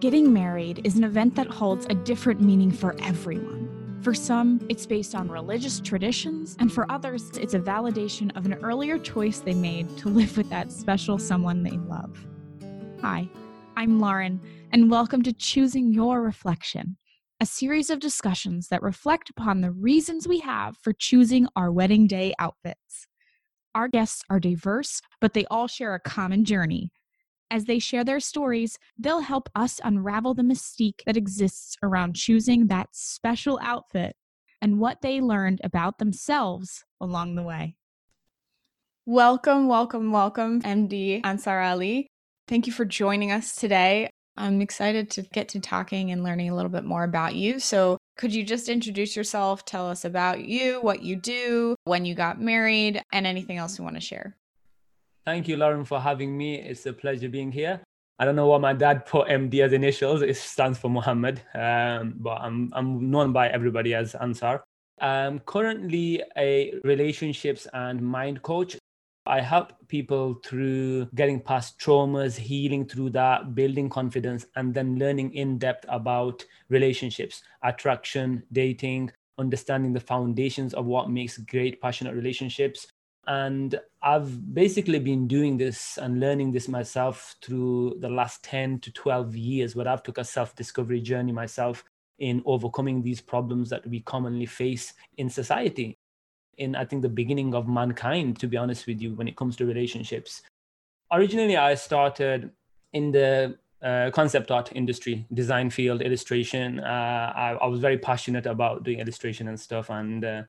Getting married is an event that holds a different meaning for everyone. For some, it's based on religious traditions, and for others, it's a validation of an earlier choice they made to live with that special someone they love. Hi, I'm Lauren, and welcome to Choosing Your Reflection, a series of discussions that reflect upon the reasons we have for choosing our wedding day outfits. Our guests are diverse, but they all share a common journey as they share their stories, they'll help us unravel the mystique that exists around choosing that special outfit and what they learned about themselves along the way. Welcome, welcome, welcome, MD Ansar Ali. Thank you for joining us today. I'm excited to get to talking and learning a little bit more about you. So, could you just introduce yourself, tell us about you, what you do, when you got married, and anything else you want to share? Thank you, Lauren, for having me. It's a pleasure being here. I don't know what my dad put MD as initials. It stands for Muhammad, um, but I'm, I'm known by everybody as Ansar. I'm currently a relationships and mind coach. I help people through getting past traumas, healing through that, building confidence, and then learning in depth about relationships, attraction, dating, understanding the foundations of what makes great, passionate relationships, and I've basically been doing this and learning this myself through the last 10 to 12 years, where I've took a self-discovery journey myself in overcoming these problems that we commonly face in society. In I think the beginning of mankind, to be honest with you, when it comes to relationships. Originally, I started in the uh, concept art industry, design field, illustration. Uh, I, I, was very passionate about doing illustration and stuff, and uh,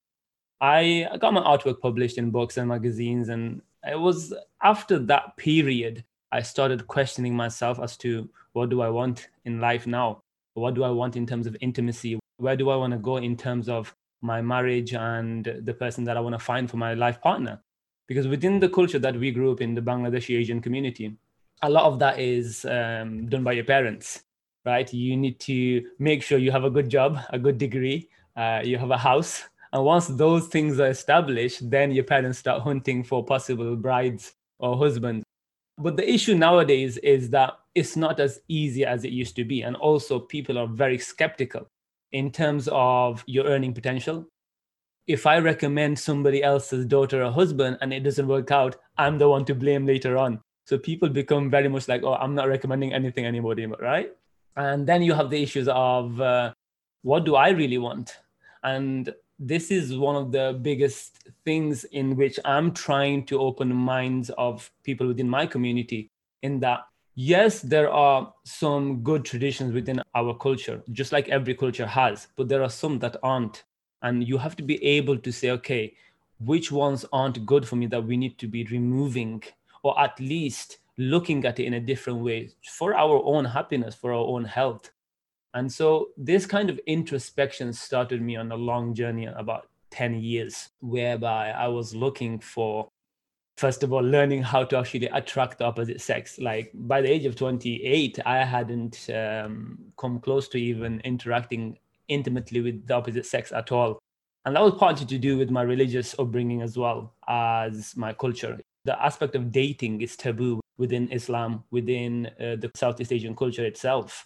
I got my artwork published in books and magazines. And it was after that period, I started questioning myself as to what do I want in life now? What do I want in terms of intimacy? Where do I want to go in terms of my marriage and the person that I want to find for my life partner? Because within the culture that we grew up in, the Bangladeshi Asian community, a lot of that is um, done by your parents, right? You need to make sure you have a good job, a good degree, uh, you have a house, and once those things are established, then your parents start hunting for possible brides or husbands. But the issue nowadays is that it's not as easy as it used to be. And also, people are very skeptical in terms of your earning potential. If I recommend somebody else's daughter or husband and it doesn't work out, I'm the one to blame later on. So people become very much like, oh, I'm not recommending anything anybody, right? And then you have the issues of uh, what do I really want? And this is one of the biggest things in which I'm trying to open the minds of people within my community. In that, yes, there are some good traditions within our culture, just like every culture has, but there are some that aren't. And you have to be able to say, okay, which ones aren't good for me that we need to be removing, or at least looking at it in a different way for our own happiness, for our own health. And so this kind of introspection started me on a long journey about 10 years, whereby I was looking for, first of all, learning how to actually attract the opposite sex. Like by the age of 28, I hadn't um, come close to even interacting intimately with the opposite sex at all. And that was partly to do with my religious upbringing as well as my culture. The aspect of dating is taboo within Islam, within uh, the Southeast Asian culture itself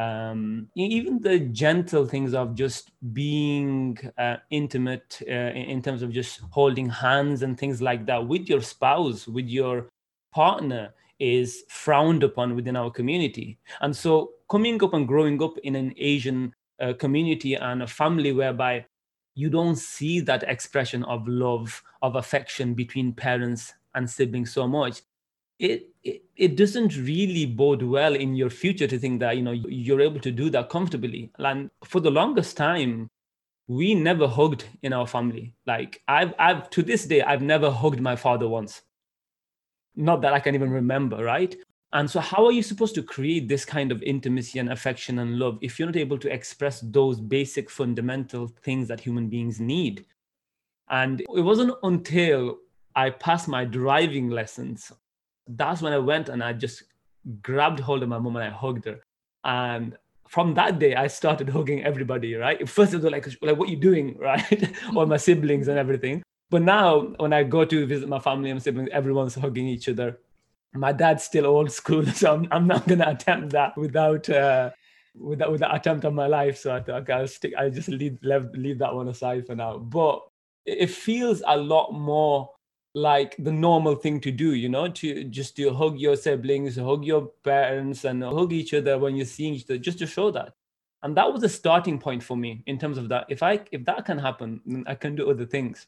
um, even the gentle things of just being uh, intimate uh, in terms of just holding hands and things like that with your spouse, with your partner is frowned upon within our community. And so coming up and growing up in an Asian uh, community and a family whereby you don't see that expression of love, of affection between parents and siblings so much, it, it, it doesn't really bode well in your future to think that you know you're able to do that comfortably. And for the longest time we never hugged in our family. Like i've i've to this day i've never hugged my father once. Not that i can even remember right? And so how are you supposed to create this kind of intimacy and affection and love if you're not able to express those basic fundamental things that human beings need? And it wasn't until i passed my driving lessons that's when I went and I just grabbed hold of my mom and I hugged her. And from that day, I started hugging everybody, right? First, it was like, like what you doing, right? All my siblings and everything. But now, when I go to visit my family and siblings, everyone's hugging each other. my dad's still old school, so I'm, I'm not gonna attempt that without uh, without with the attempt of my life. So I thought okay, I'll stick. I just leave leave, leave that one aside for now. But it feels a lot more like the normal thing to do, you know, to just to hug your siblings, hug your parents, and hug each other when you're seeing each other, just to show that. And that was a starting point for me in terms of that. If I if that can happen, then I can do other things.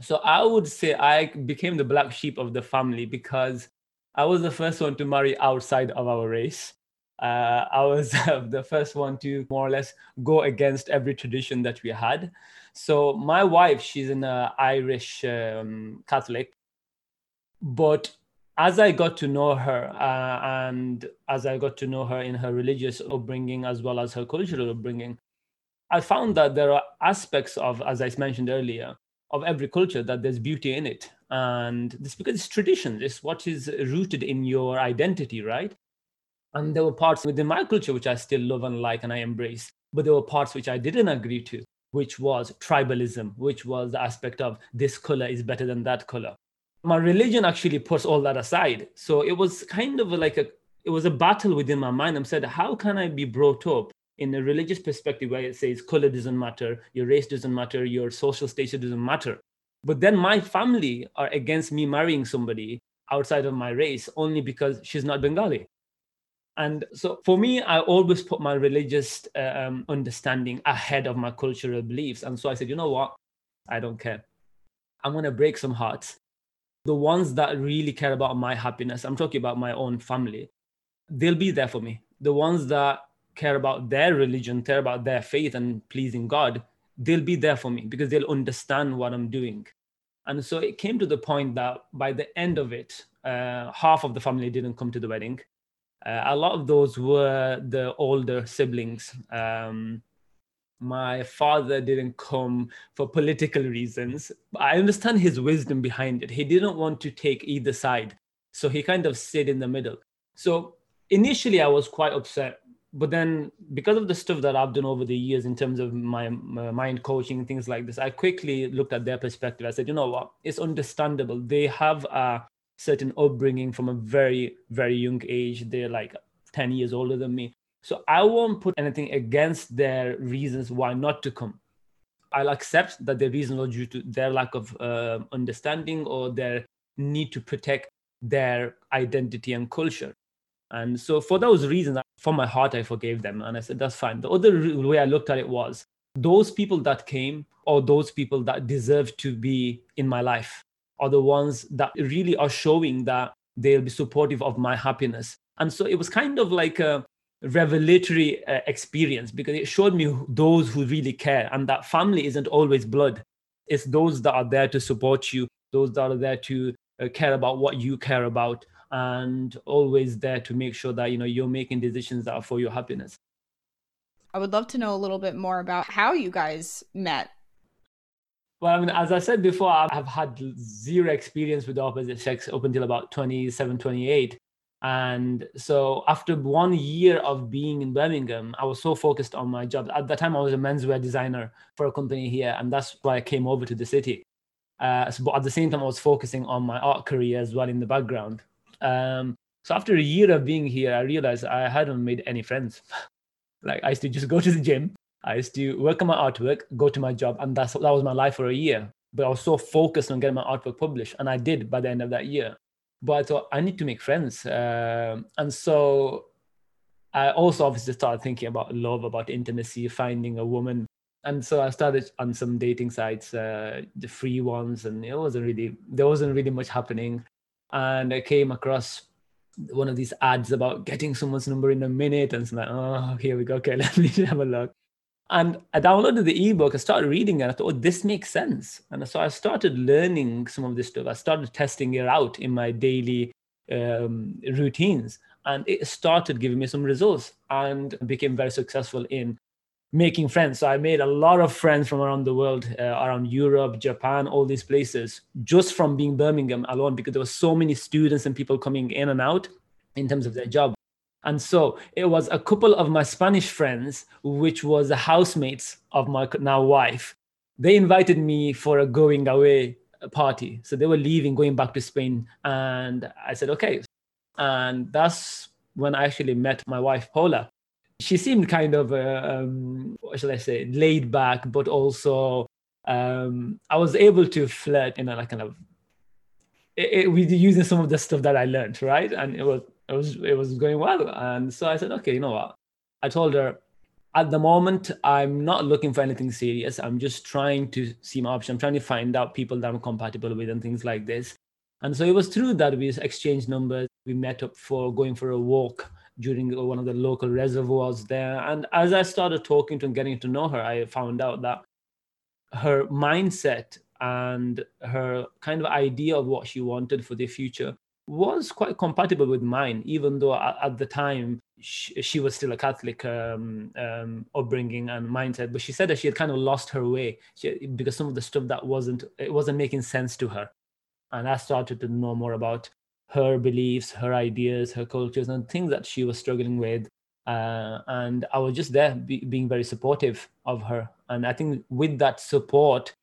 So I would say I became the black sheep of the family because I was the first one to marry outside of our race. Uh, I was the first one to more or less go against every tradition that we had. So my wife, she's an uh, Irish um, Catholic, but as I got to know her uh, and as I got to know her in her religious upbringing as well as her cultural upbringing, I found that there are aspects of, as I mentioned earlier, of every culture that there's beauty in it. And this because it's tradition, it's what is rooted in your identity, right? And there were parts within my culture which I still love and like and I embrace, but there were parts which I didn't agree to, which was tribalism, which was the aspect of this color is better than that color. My religion actually puts all that aside. So it was kind of like a it was a battle within my mind. I said, how can I be brought up in a religious perspective where it says color doesn't matter, your race doesn't matter, your social status doesn't matter. But then my family are against me marrying somebody outside of my race only because she's not Bengali. And so for me, I always put my religious uh, um, understanding ahead of my cultural beliefs. And so I said, you know what? I don't care. I'm going to break some hearts. The ones that really care about my happiness, I'm talking about my own family, they'll be there for me. The ones that care about their religion, care about their faith and pleasing God, they'll be there for me because they'll understand what I'm doing. And so it came to the point that by the end of it, uh, half of the family didn't come to the wedding. Uh, a lot of those were the older siblings. Um, my father didn't come for political reasons. I understand his wisdom behind it. He didn't want to take either side. So he kind of stayed in the middle. So initially, I was quite upset but then because of the stuff that I've done over the years in terms of my, my, mind coaching things like this, I quickly looked at their perspective. I said, you know what, it's understandable. They have a certain upbringing from a very very young age. They're like ten years older than me, so I won't put anything against their reasons why not to come. I'll accept that the reasons are due to their lack of uh, understanding or their need to protect their identity and culture. And so, for those reasons, from my heart, I forgave them. And I said, that's fine. The other way I looked at it was those people that came or those people that deserve to be in my life are the ones that really are showing that they'll be supportive of my happiness. And so it was kind of like a revelatory uh, experience because it showed me those who really care and that family isn't always blood. It's those that are there to support you, those that are there to uh, care about what you care about and always there to make sure that you know you're making decisions that are for your happiness i would love to know a little bit more about how you guys met well i mean as i said before i've had zero experience with the opposite sex up until about 27 28 and so after one year of being in birmingham i was so focused on my job. At that time i was a menswear designer for a company here and that's why i came over to the city. Uh, so, but at the same time i was focusing on my art career as well in the background. Um, so after a year of being here, I realized I hadn't made any friends. like I used to just go to the gym, I used to work on my artwork, go to my job, and that's that was my life for a year. But I was so focused on getting my artwork published, and I did by the end of that year. But I thought I need to make friends, um, and so I also obviously started thinking about love, about intimacy, finding a woman. And so I started on some dating sites, uh, the free ones, and it wasn't really there wasn't really much happening and I came across one of these ads about getting someone's number in a minute, and it's like, oh, here we go. Okay, let me have a look. And I downloaded the ebook. I started reading it. I thought, oh, this makes sense. And so I started learning some of this stuff. I started testing it out in my daily um, routines, and it started giving me some results and became very successful in making friends. So I made a lot of friends from around the world, uh, around Europe, Japan, all these places, just from being Birmingham alone, because there were so many students and people coming in and out in terms of their job. And so it was a couple of my Spanish friends, which was the housemates of my now wife. They invited me for a going away party. So they were leaving, going back to Spain. And I said, okay. And that's when I actually met my wife, Paula. She seemed kind of, uh, um, what shall I say, laid back, but also um, I was able to flirt in a like kind of it, it, with using some of the stuff that I learned, right? And it was it was it was going well. And so I said, okay, you know what? I told her at the moment I'm not looking for anything serious. I'm just trying to see my options. I'm trying to find out people that I'm compatible with and things like this. And so it was through that we exchanged numbers. We met up for going for a walk during one of the local reservoirs there. And as I started talking to and getting to know her, I found out that her mindset and her kind of idea of what she wanted for the future was quite compatible with mine, even though at, the time she, she, was still a Catholic um, um, upbringing and mindset. But she said that she had kind of lost her way she, because some of the stuff that wasn't it wasn't making sense to her. And I started to know more about her beliefs, her ideas, her cultures, and things that she was struggling with. Uh, and I was just there be, being very supportive of her. And I think with that support,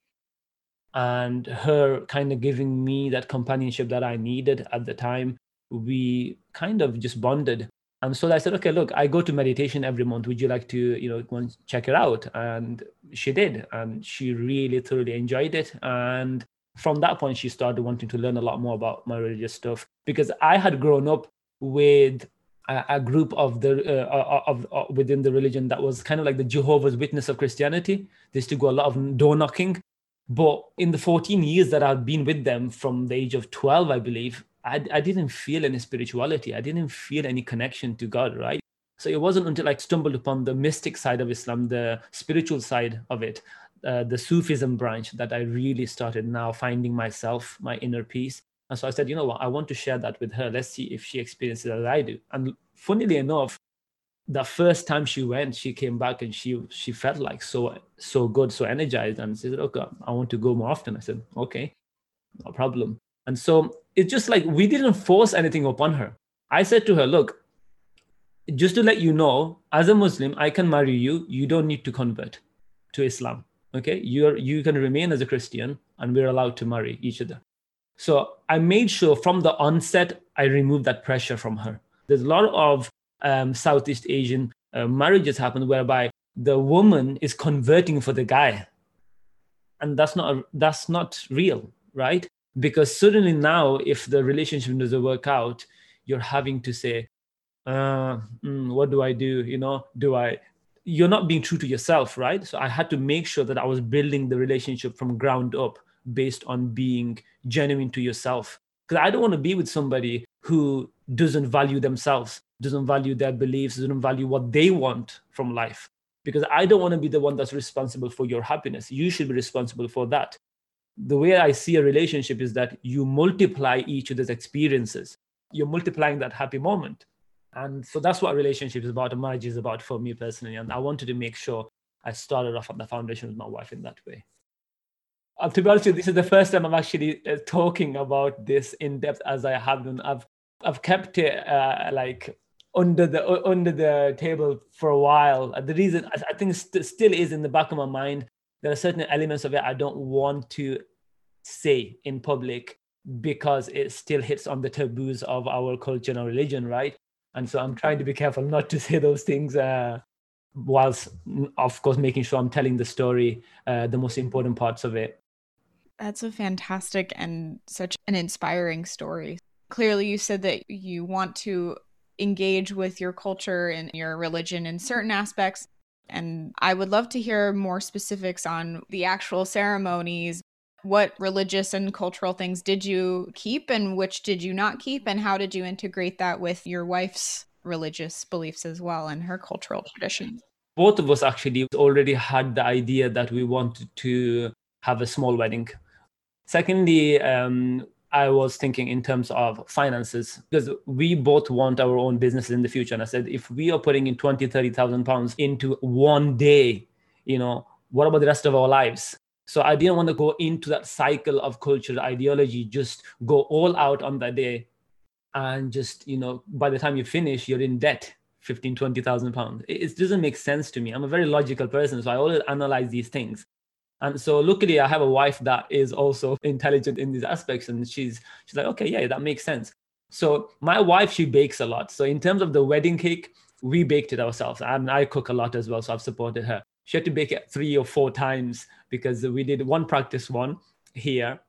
and her kind of giving me that companionship that I needed at the time, we kind of just bonded. And so I said, okay, look, I go to meditation every month. Would you like to, you know, check it out? And she did, and she really thoroughly enjoyed it. And from that point, she started wanting to learn a lot more about my religious stuff because I had grown up with a, a group of the uh, uh of, of, uh, within the religion that was kind of like the Jehovah's Witness of Christianity. They used to go a lot of door knocking but in the 14 years that I've been with them from the age of 12, I believe, I, I didn't feel any spirituality. I didn't feel any connection to God, right? So it wasn't until I stumbled upon the mystic side of Islam, the spiritual side of it, uh, the Sufism branch, that I really started now finding myself, my inner peace. And so I said, you know what, I want to share that with her. Let's see if she experiences it as I do. And funnily enough, the first time she went, she came back and she she felt like so so good, so energized, and she said, "Okay, I want to go more often." I said, "Okay, no problem." And so it's just like we didn't force anything upon her. I said to her, "Look, just to let you know, as a Muslim, I can marry you. You don't need to convert to Islam. Okay, you're you can remain as a Christian, and we're allowed to marry each other." So I made sure from the onset I removed that pressure from her. There's a lot of um, Southeast Asian uh, marriages happen whereby the woman is converting for the guy, and that's not a, that's not real, right? Because suddenly now, if the relationship doesn't work out, you're having to say, uh, mm, "What do I do?" You know, do I? You're not being true to yourself, right? So I had to make sure that I was building the relationship from ground up based on being genuine to yourself because I don't want to be with somebody who doesn't value themselves, doesn't value their beliefs, doesn't value what they want from life. Because I don't want to be the one that's responsible for your happiness. You should be responsible for that. The way I see a relationship is that you multiply each of other's experiences. You're multiplying that happy moment. And so that's what a relationship is about, marriage is about for me personally. And I wanted to make sure I started off on the foundation with my wife in that way. To be honest with you, this is the first time I'm actually uh, talking about this in depth as I have done. I've I've kept it uh, like under the uh, under the table for a while. The reason I, think st- still is in the back of my mind. There are certain elements of it I don't want to say in public because it still hits on the taboos of our culture and religion, right? And so I'm trying to be careful not to say those things, uh, whilst of course making sure I'm telling the story, uh, the most important parts of it. That's a fantastic and such an inspiring story. Clearly, you said that you want to engage with your culture and your religion in certain aspects. And I would love to hear more specifics on the actual ceremonies. What religious and cultural things did you keep and which did you not keep? And how did you integrate that with your wife's religious beliefs as well and her cultural traditions? Both of us actually already had the idea that we wanted to have a small wedding Secondly, um, I was thinking in terms of finances because we both want our own businesses in the future. And I said, if we are putting in 20, 30,000 pounds into one day, you know, what about the rest of our lives? So I didn't want to go into that cycle of cultural ideology, just go all out on that day. And just, you know, by the time you finish, you're in debt 15, 20,000 pounds. It, it doesn't make sense to me. I'm a very logical person. So I always analyze these things. And so luckily I have a wife that is also intelligent in these aspects. And she's she's like, okay, yeah, that makes sense. So my wife, she bakes a lot. So in terms of the wedding cake, we baked it ourselves. And I cook a lot as well. So I've supported her. She had to bake it three or four times because we did one practice one here.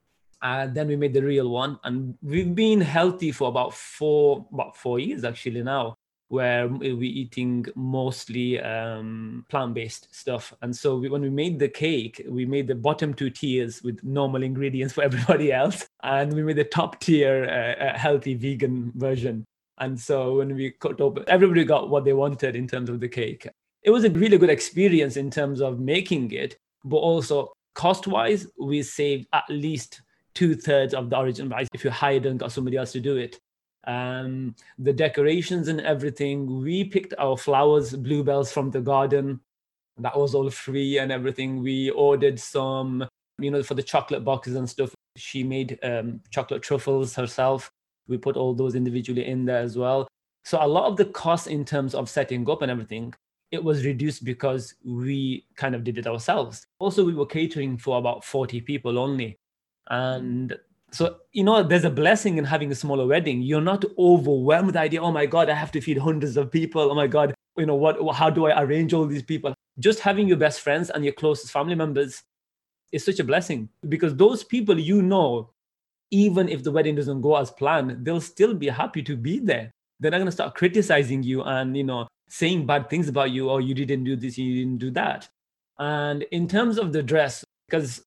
And then we made the real one. And we've been healthy for about four, about four years actually now where we're eating mostly um, plant-based stuff. And so we, when we made the cake, we made the bottom two tiers with normal ingredients for everybody else, and we made the top tier uh, healthy vegan version. And so when we cut open, everybody got what they wanted in terms of the cake. It was a really good experience in terms of making it, but also cost-wise, we saved at least two thirds of the original price if you hired and got somebody else to do it um, the decorations and everything. We picked our flowers, bluebells from the garden. That was all free and everything. We ordered some, you know, for the chocolate boxes and stuff. She made um, chocolate truffles herself. We put all those individually in there as well. So a lot of the cost in terms of setting up and everything, it was reduced because we kind of did it ourselves. Also, we were catering for about 40 people only. And so you know there's a blessing in having a smaller wedding. You're not overwhelmed with the idea oh my god i have to feed hundreds of people. Oh my god you know what how do i arrange all these people? Just having your best friends and your closest family members is such a blessing because those people you know even if the wedding doesn't go as planned they'll still be happy to be there. They're not going to start criticizing you and you know saying bad things about you or oh, you didn't do this you didn't do that. And in terms of the dress because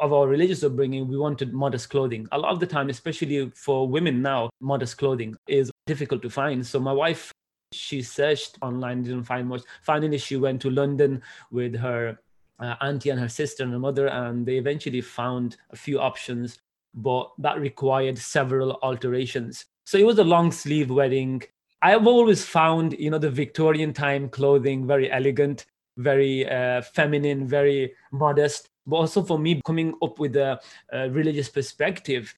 of our religious upbringing, we wanted modest clothing. A lot of the time, especially for women now, modest clothing is difficult to find. So my wife, she searched online, didn't find much. Finally, she went to London with her uh, auntie and her sister and her mother, and they eventually found a few options, but that required several alterations. So it was a long sleeve wedding. I've always found, you know, the Victorian time clothing very elegant, very uh, feminine, very modest. But also for me coming up with a, a religious perspective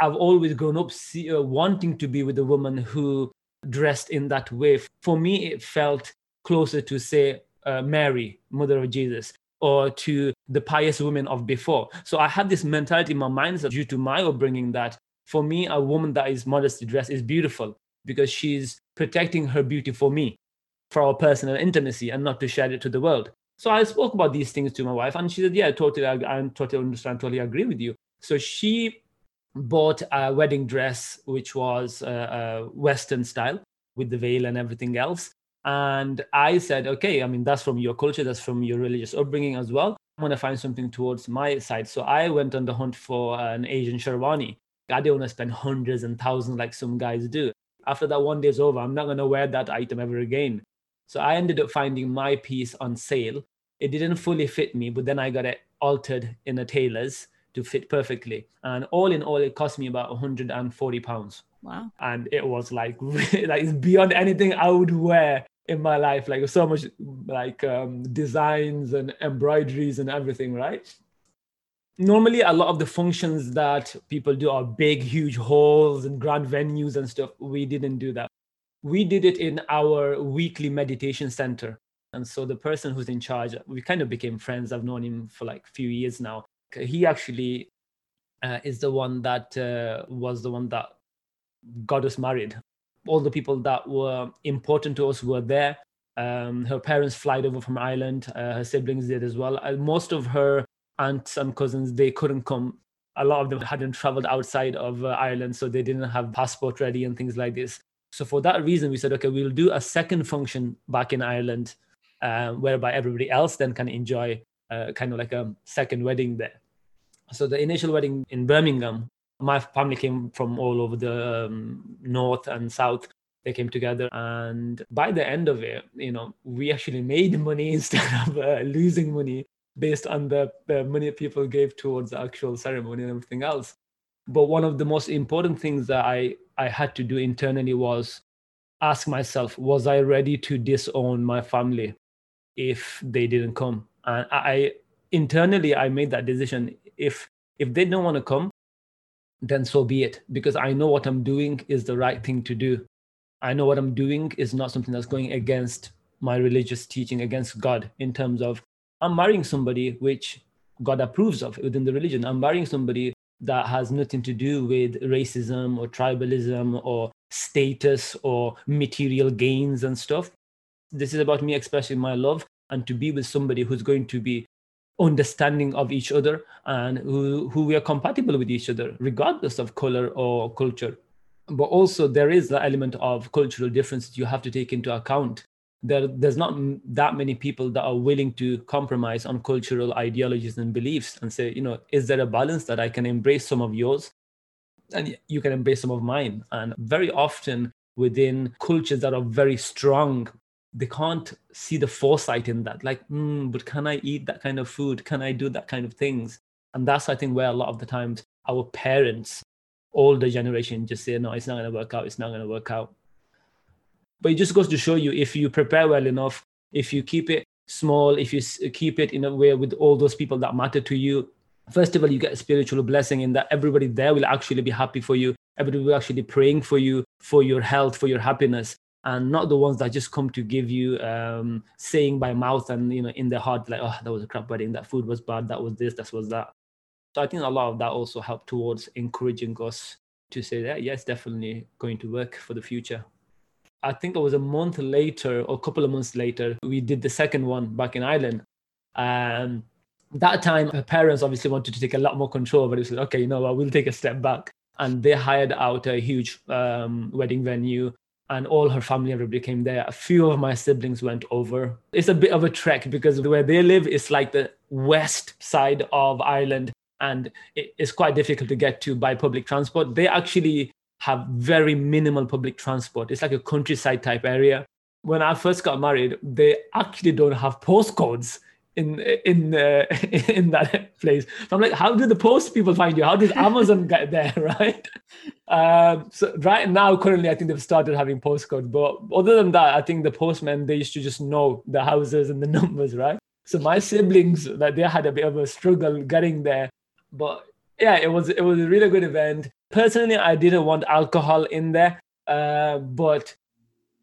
i've always grown up see, uh, wanting to be with a woman who dressed in that way. For me it felt closer to say uh, mary mother of jesus or to the pious women of before. So i had this mentality in my mind that due to my upbringing that for me a woman that is modestly dressed is beautiful because she's protecting her beauty for me for our personal intimacy and not to share it to the world so I spoke about these things to my wife, and she said, "Yeah, totally, I, I totally understand, totally agree with you." So she bought a wedding dress which was uh, a Western style with the veil and everything else. And I said, "Okay, I mean that's from your culture, that's from your religious upbringing as well. I'm gonna find something towards my side." So I went on the hunt for an Asian sherwani. I didn't want to spend hundreds and thousands like some guys do. After that one day's over, I'm not gonna wear that item ever again. So I ended up finding my piece on sale. It didn't fully fit me, but then I got it altered in a tailor's to fit perfectly. And all in all, it cost me about 140 pounds. Wow. And it was like, like it's beyond anything I would wear in my life. Like so much like um, designs and embroideries and everything, right? Normally, a lot of the functions that people do are big, huge halls and grand venues and stuff. We didn't do that we did it in our weekly meditation center. And so the person who's in charge, we kind of became friends. I've known him for like a few years now. He actually uh, is the one that uh, was the one that got us married. All the people that were important to us were there. Um, her parents flied over from Ireland. Uh, her siblings did as well. Uh, most of her aunts and cousins they couldn't come. A lot of them hadn't traveled outside of uh, Ireland, so they didn't have passport ready and things like this. So for that reason, we said, okay, we'll do a second function back in Ireland, uh, whereby everybody else then can enjoy uh, kind of like a second wedding there. So the initial wedding in Birmingham, my family came from all over the um, north and south. They came together, and by the end of it, you know, we actually made money instead of uh, losing money based on the, the money people gave towards the actual ceremony and everything else. But one of the most important things that I I had to do internally was ask myself, was I ready to disown my family if they didn't come? And I internally I made that decision. If if they don't want to come, then so be it. Because I know what I'm doing is the right thing to do. I know what I'm doing is not something that's going against my religious teaching, against God, in terms of I'm marrying somebody which God approves of within the religion. I'm marrying somebody that has nothing to do with racism or tribalism or status or material gains and stuff. This is about me expressing my love and to be with somebody who's going to be understanding of each other and who, who we are compatible with each other, regardless of color or culture. But also, there is the element of cultural differences you have to take into account. There, there's not that many people that are willing to compromise on cultural ideologies and beliefs and say, you know, is there a balance that I can embrace some of yours? And you can embrace some of mine? And very often within cultures that are very strong they can't see the foresight in that. Like mm, but can i eat that kind of food? Can i do that kind of things? And that's i think where a lot of the times our parents older generation just say no it's not going to work out. It's not going to work out but it just goes to show you if you prepare well enough if you keep it small if you keep it in a way with all those people that matter to you first of all you get a spiritual blessing in that everybody there will actually be happy for you. Everybody will actually be praying for you for your health for your happiness and not the ones that just come to give you um, saying by mouth and you know in their heart like oh that was a crap wedding. That food was bad. That was this. That was that. So i think a lot of that also helped towards encouraging us to say that yes definitely going to work for the future i think it was a month later or a couple of months later we did the second one back in ireland. And that time her parents obviously wanted to take a lot more control but it was like okay you know what we'll take a step back. And they hired out a huge um, wedding venue and all her family everybody came there. A few of my siblings went over. It's a bit of a trek because where they live is like the west side of ireland and it's quite difficult to get to by public transport. They actually have very minimal public transport it's like a countryside type area when i first got married they actually don't have postcodes in in uh, in that place. So I'm like, how do the post people find you? How does Amazon get there, right? Um, so right now, currently, I think they've started having postcodes. But other than that, I think the postmen they used to just know the houses and the numbers, right? So my siblings, like, they had a bit of a struggle getting there. But yeah, it was it was a really good event. Personally, I didn't want alcohol in there, uh, but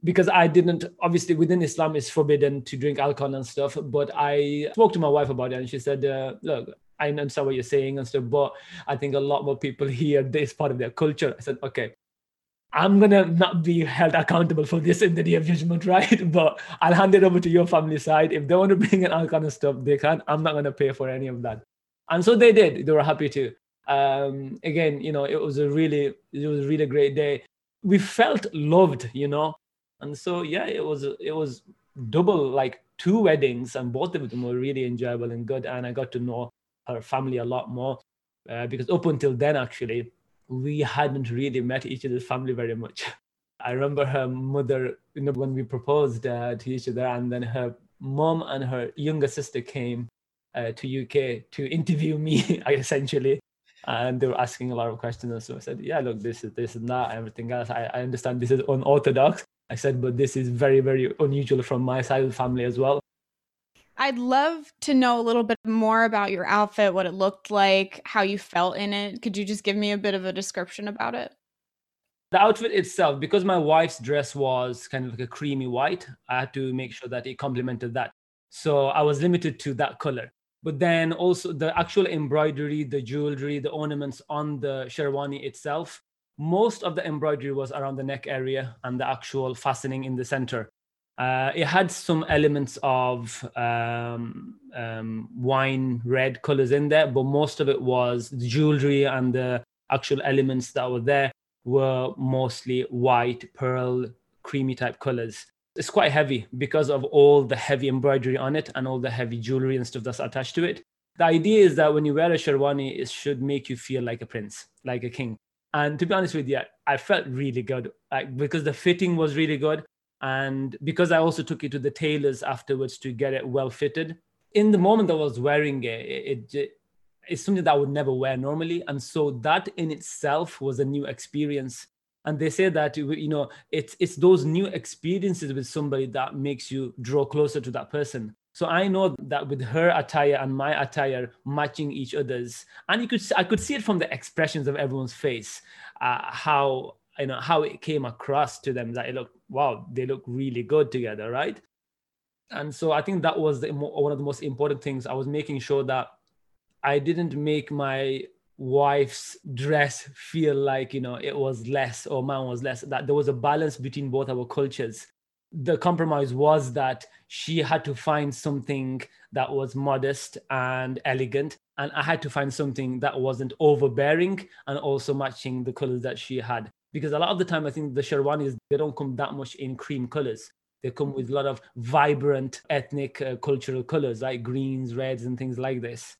because I didn't obviously within Islam it's forbidden to drink alcohol and stuff. But I spoke to my wife about it, and she said, uh, "Look, I understand what you're saying and stuff, but I think a lot more people here this part of their culture." I said, "Okay." I'm gonna not be held accountable for this in the day of judgment, right? But I'll hand it over to your family side. If they want to bring in alcohol and stuff, they can. I'm not gonna pay for any of that. And so they did. They were happy to. Um, again, you know, it was a really, it was a really great day. We felt loved, you know? And so yeah it was it was double like two weddings and both of them were really enjoyable and good and i got to know her family a lot more uh, because up until then actually we hadn't really met each other's family very much. I remember her mother you know when we proposed uh, to each other and then her mom and her younger sister came uh, to uk to interview me essentially and they were asking a lot of questions and so i said yeah look this is this and that everything else i, I understand this is unorthodox I said, but this is very, very unusual from my side of the family as well. I'd love to know a little bit more about your outfit, what it looked like, how you felt in it. Could you just give me a bit of a description about it? The outfit itself, because my wife's dress was kind of like a creamy white, I had to make sure that it complemented that. So I was limited to that color. But then also the actual embroidery, the jewelry, the ornaments on the sherwani itself most of the embroidery was around the neck area and the actual fastening in the center. Uh, it had some elements of um, um, wine red colors in there, but most of it was the jewelry and the actual elements that were there were mostly white, pearl, creamy type colors. It's quite heavy because of all the heavy embroidery on it and all the heavy jewelry and stuff that's attached to it. The idea is that when you wear a sherwani, it should make you feel like a prince, like a king. And to be honest with you, I felt really good like, because the fitting was really good. And because I also took it to the tailors afterwards to get it well fitted. In the moment I was wearing it, it, it it's something that I would never wear normally. And so that in itself was a new experience. And they say that you know it's it's those new experiences with somebody that makes you draw closer to that person. So I know that with her attire and my attire matching each other's, and you could I could see it from the expressions of everyone's face, uh, how you know how it came across to them that it looked wow they look really good together, right? And so I think that was the, one of the most important things. I was making sure that I didn't make my wife's dress feel like you know it was less or mine was less. That there was a balance between both our cultures. The compromise was that she had to find something that was modest and elegant and i had to find something that wasn't overbearing and also matching the colors that she had. Because a lot of the time i think the sherwanis they don't come that much in cream colors. They come with a lot of vibrant ethnic uh, cultural colors like greens reds and things like this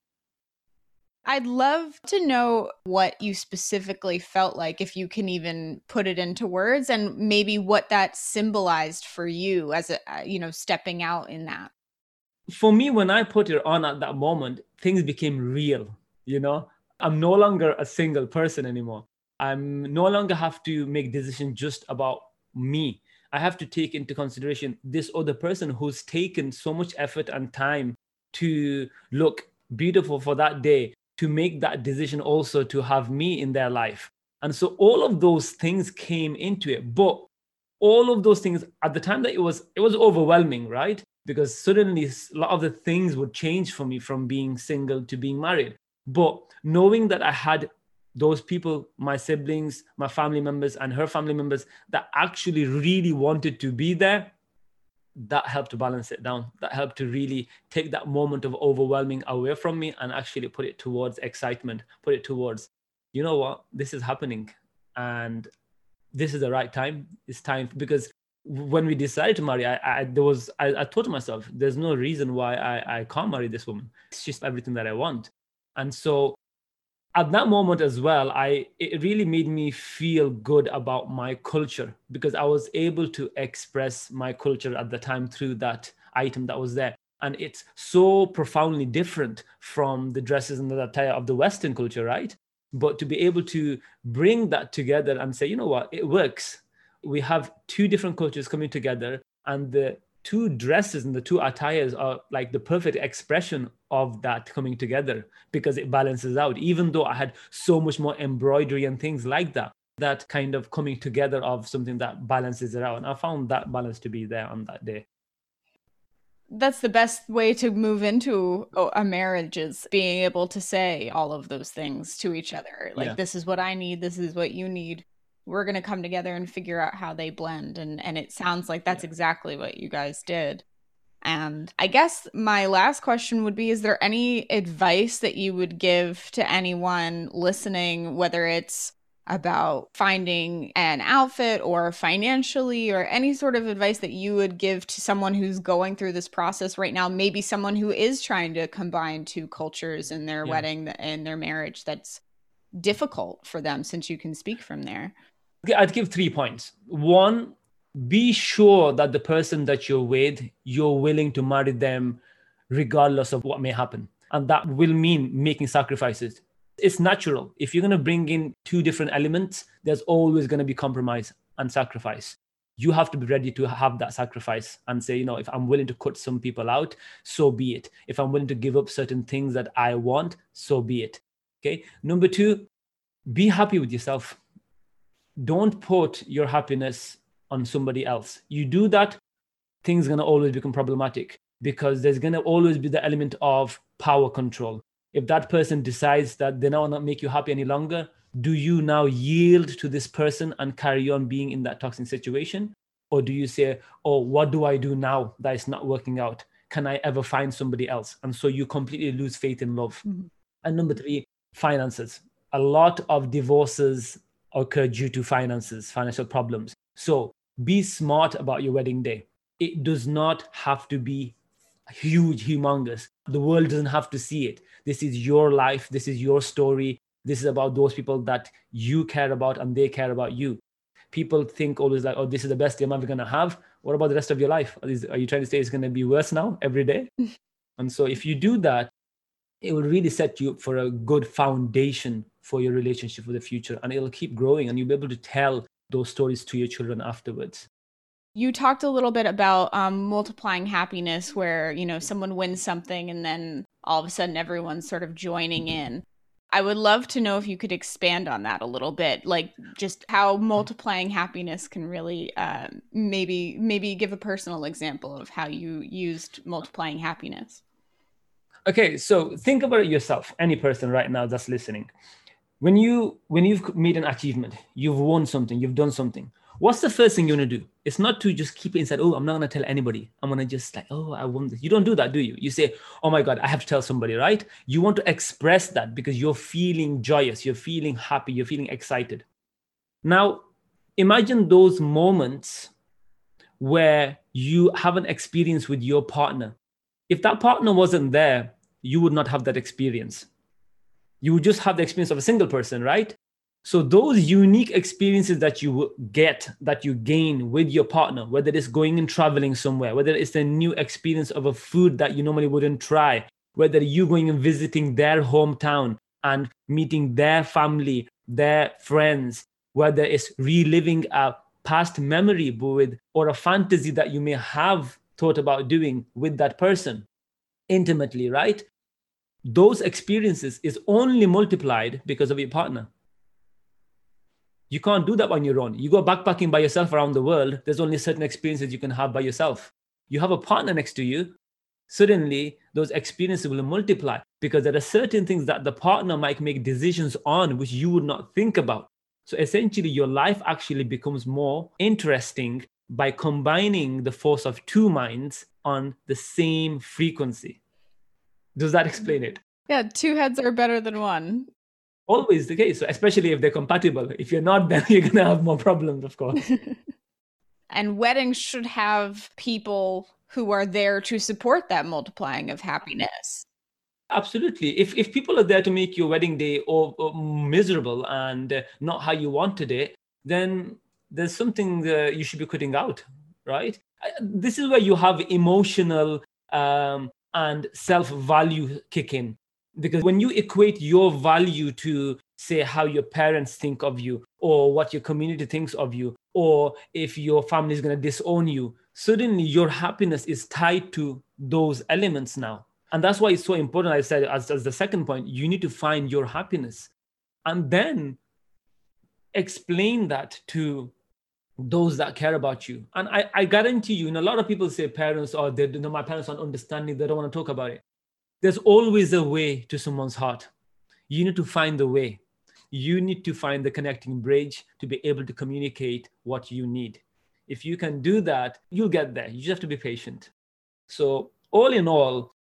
I'd love to know what you specifically felt like, if you can even put it into words, and maybe what that symbolized for you as a, uh, you know, stepping out in that. For me, when I put it on at that moment, things became real. You know, I'm no longer a single person anymore. I'm no longer have to make decisions just about me. I have to take into consideration this other person who's taken so much effort and time to look beautiful for that day to make that decision also to have me in their life. And so all of those things came into it. But all of those things at the time that it was it was overwhelming, right? Because suddenly a lot of the things would change for me from being single to being married. But knowing that I had those people, my siblings, my family members, and her family members that actually really wanted to be there, that helped to balance it down. That helped to really take that moment of overwhelming away from me and actually put it towards excitement put it towards you know what? This is happening and this is the right time. It's time because when we decided to marry i, I there was I, I thought to myself there's no reason why I, I can't marry this woman. It's just everything that i want. And so at that moment as well i it really made me feel good about my culture because i was able to express my culture at the time through that item that was there. And it's so profoundly different from the dresses and the attire of the western culture right? But to be able to bring that together and say you know what? It works. We have two different cultures coming together and the two dresses and the two attires are like the perfect expression of that coming together because it balances out even though i had so much more embroidery and things like that that kind of coming together of something that balances it out. And i found that balance to be there on that day. That's the best way to move into a marriage is being able to say all of those things to each other. Like yeah. this is what i need this is what you need we're going to come together and figure out how they blend and and it sounds like that's yeah. exactly what you guys did and i guess my last question would be is there any advice that you would give to anyone listening whether it's about finding an outfit or financially or any sort of advice that you would give to someone who's going through this process right now maybe someone who is trying to combine two cultures in their yeah. wedding and their marriage that's difficult for them since you can speak from there I'd give three points. One, be sure that the person that you're with, you're willing to marry them regardless of what may happen. And that will mean making sacrifices. It's natural. If you're going to bring in two different elements, there's always going to be compromise and sacrifice. You have to be ready to have that sacrifice and say, you know, if I'm willing to cut some people out, so be it. If I'm willing to give up certain things that I want, so be it. Okay. Number two, be happy with yourself don't put your happiness on somebody else. You do that, things gonna always become problematic because there's gonna always be the element of power control. If that person decides that they now not make you happy any longer, do you now yield to this person and carry on being in that toxic situation? Or do you say, oh, what do I do now that is not working out? Can I ever find somebody else? And so you completely lose faith in love. Mm-hmm. And number three, finances. A lot of divorces occur due to finances, financial problems. So be smart about your wedding day. It does not have to be huge, humongous. The world doesn't have to see it. This is your life. This is your story. This is about those people that you care about and they care about you. People think always like, oh, this is the best day I'm ever going to have. What about the rest of your life? Are, you trying to say it's going to be worse now every day? and so if you do that, it will really set you up for a good foundation for your relationship for the future and it'll keep growing and you'll be able to tell those stories to your children afterwards. You talked a little bit about um, multiplying happiness where you know someone wins something and then all of a sudden everyone's sort of joining in. I would love to know if you could expand on that a little bit like just how multiplying happiness can really uh, maybe maybe give a personal example of how you used multiplying happiness okay so think about yourself any person right now that's listening. When you when you've made an achievement you've won something you've done something what's the first thing you want to do? It's not to just keep it inside oh i'm not going to tell anybody. I'm going to just like oh i won this. You don't do that do you? You say oh my god i have to tell somebody right? You want to express that because you're feeling joyous you're feeling happy you're feeling excited. Now imagine those moments where you have an experience with your partner if that partner wasn't there you would not have that experience you would just have the experience of a single person, right? So those unique experiences that you get, that you gain with your partner, whether it's going and traveling somewhere, whether it's a new experience of a food that you normally wouldn't try, whether you going and visiting their hometown and meeting their family, their friends, whether it's reliving a past memory with or a fantasy that you may have thought about doing with that person intimately, right? those experiences is only multiplied because of your partner. You can't do that on your own. You go backpacking by yourself around the world, there's only certain experiences you can have by yourself. You have a partner next to you, suddenly those experiences will multiply because there are certain things that the partner might make decisions on which you would not think about. So essentially, your life actually becomes more interesting by combining the force of two minds on the same frequency. Does that explain it? Yeah, two heads are better than one. Always the case, especially if they're compatible. If you're not, then you're going to have more problems, of course. and weddings should have people who are there to support that multiplying of happiness. Absolutely. If, if people are there to make your wedding day or, or miserable and not how you wanted it, then there's something you should be cutting out, right? This is where you have emotional um, and self value kick in. Because when you equate your value to, say, how your parents think of you, or what your community thinks of you, or if your family is going to disown you, suddenly your happiness is tied to those elements now. And that's why it's so important. I said, as, as the second point, you need to find your happiness and then explain that to those that care about you. And I, I guarantee you, and a lot of people say parents or oh, they, you know, my parents aren't understanding, they don't want to talk about it. There's always a way to someone's heart. You need to find the way. You need to find the connecting bridge to be able to communicate what you need. If you can do that, you'll get there. You just have to be patient. So, all in all,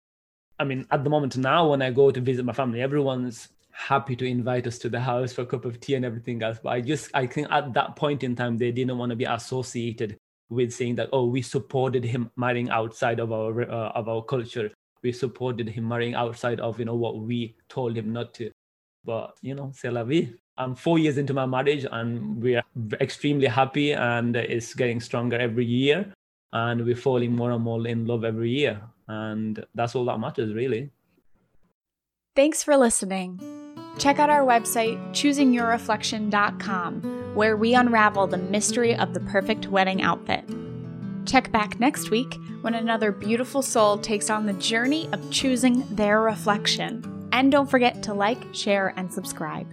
I mean, at the moment now, when I go to visit my family, everyone's happy to invite us to the house for a cup of tea and everything else. But I just, I think at that point in time, they didn't want to be associated with saying that, oh, we supported him marrying outside of our uh, of our culture. We supported him marrying outside of you know what we told him not to. But you know, c'est la vie. I'm four years into my marriage, and we are extremely happy, and it's getting stronger every year, and we're falling more and more in love every year, and that's all that matters, really. Thanks for listening. Check out our website, choosingyourreflection.com, where we unravel the mystery of the perfect wedding outfit. Check back next week when another beautiful soul takes on the journey of choosing their reflection. And don't forget to like, share, and subscribe.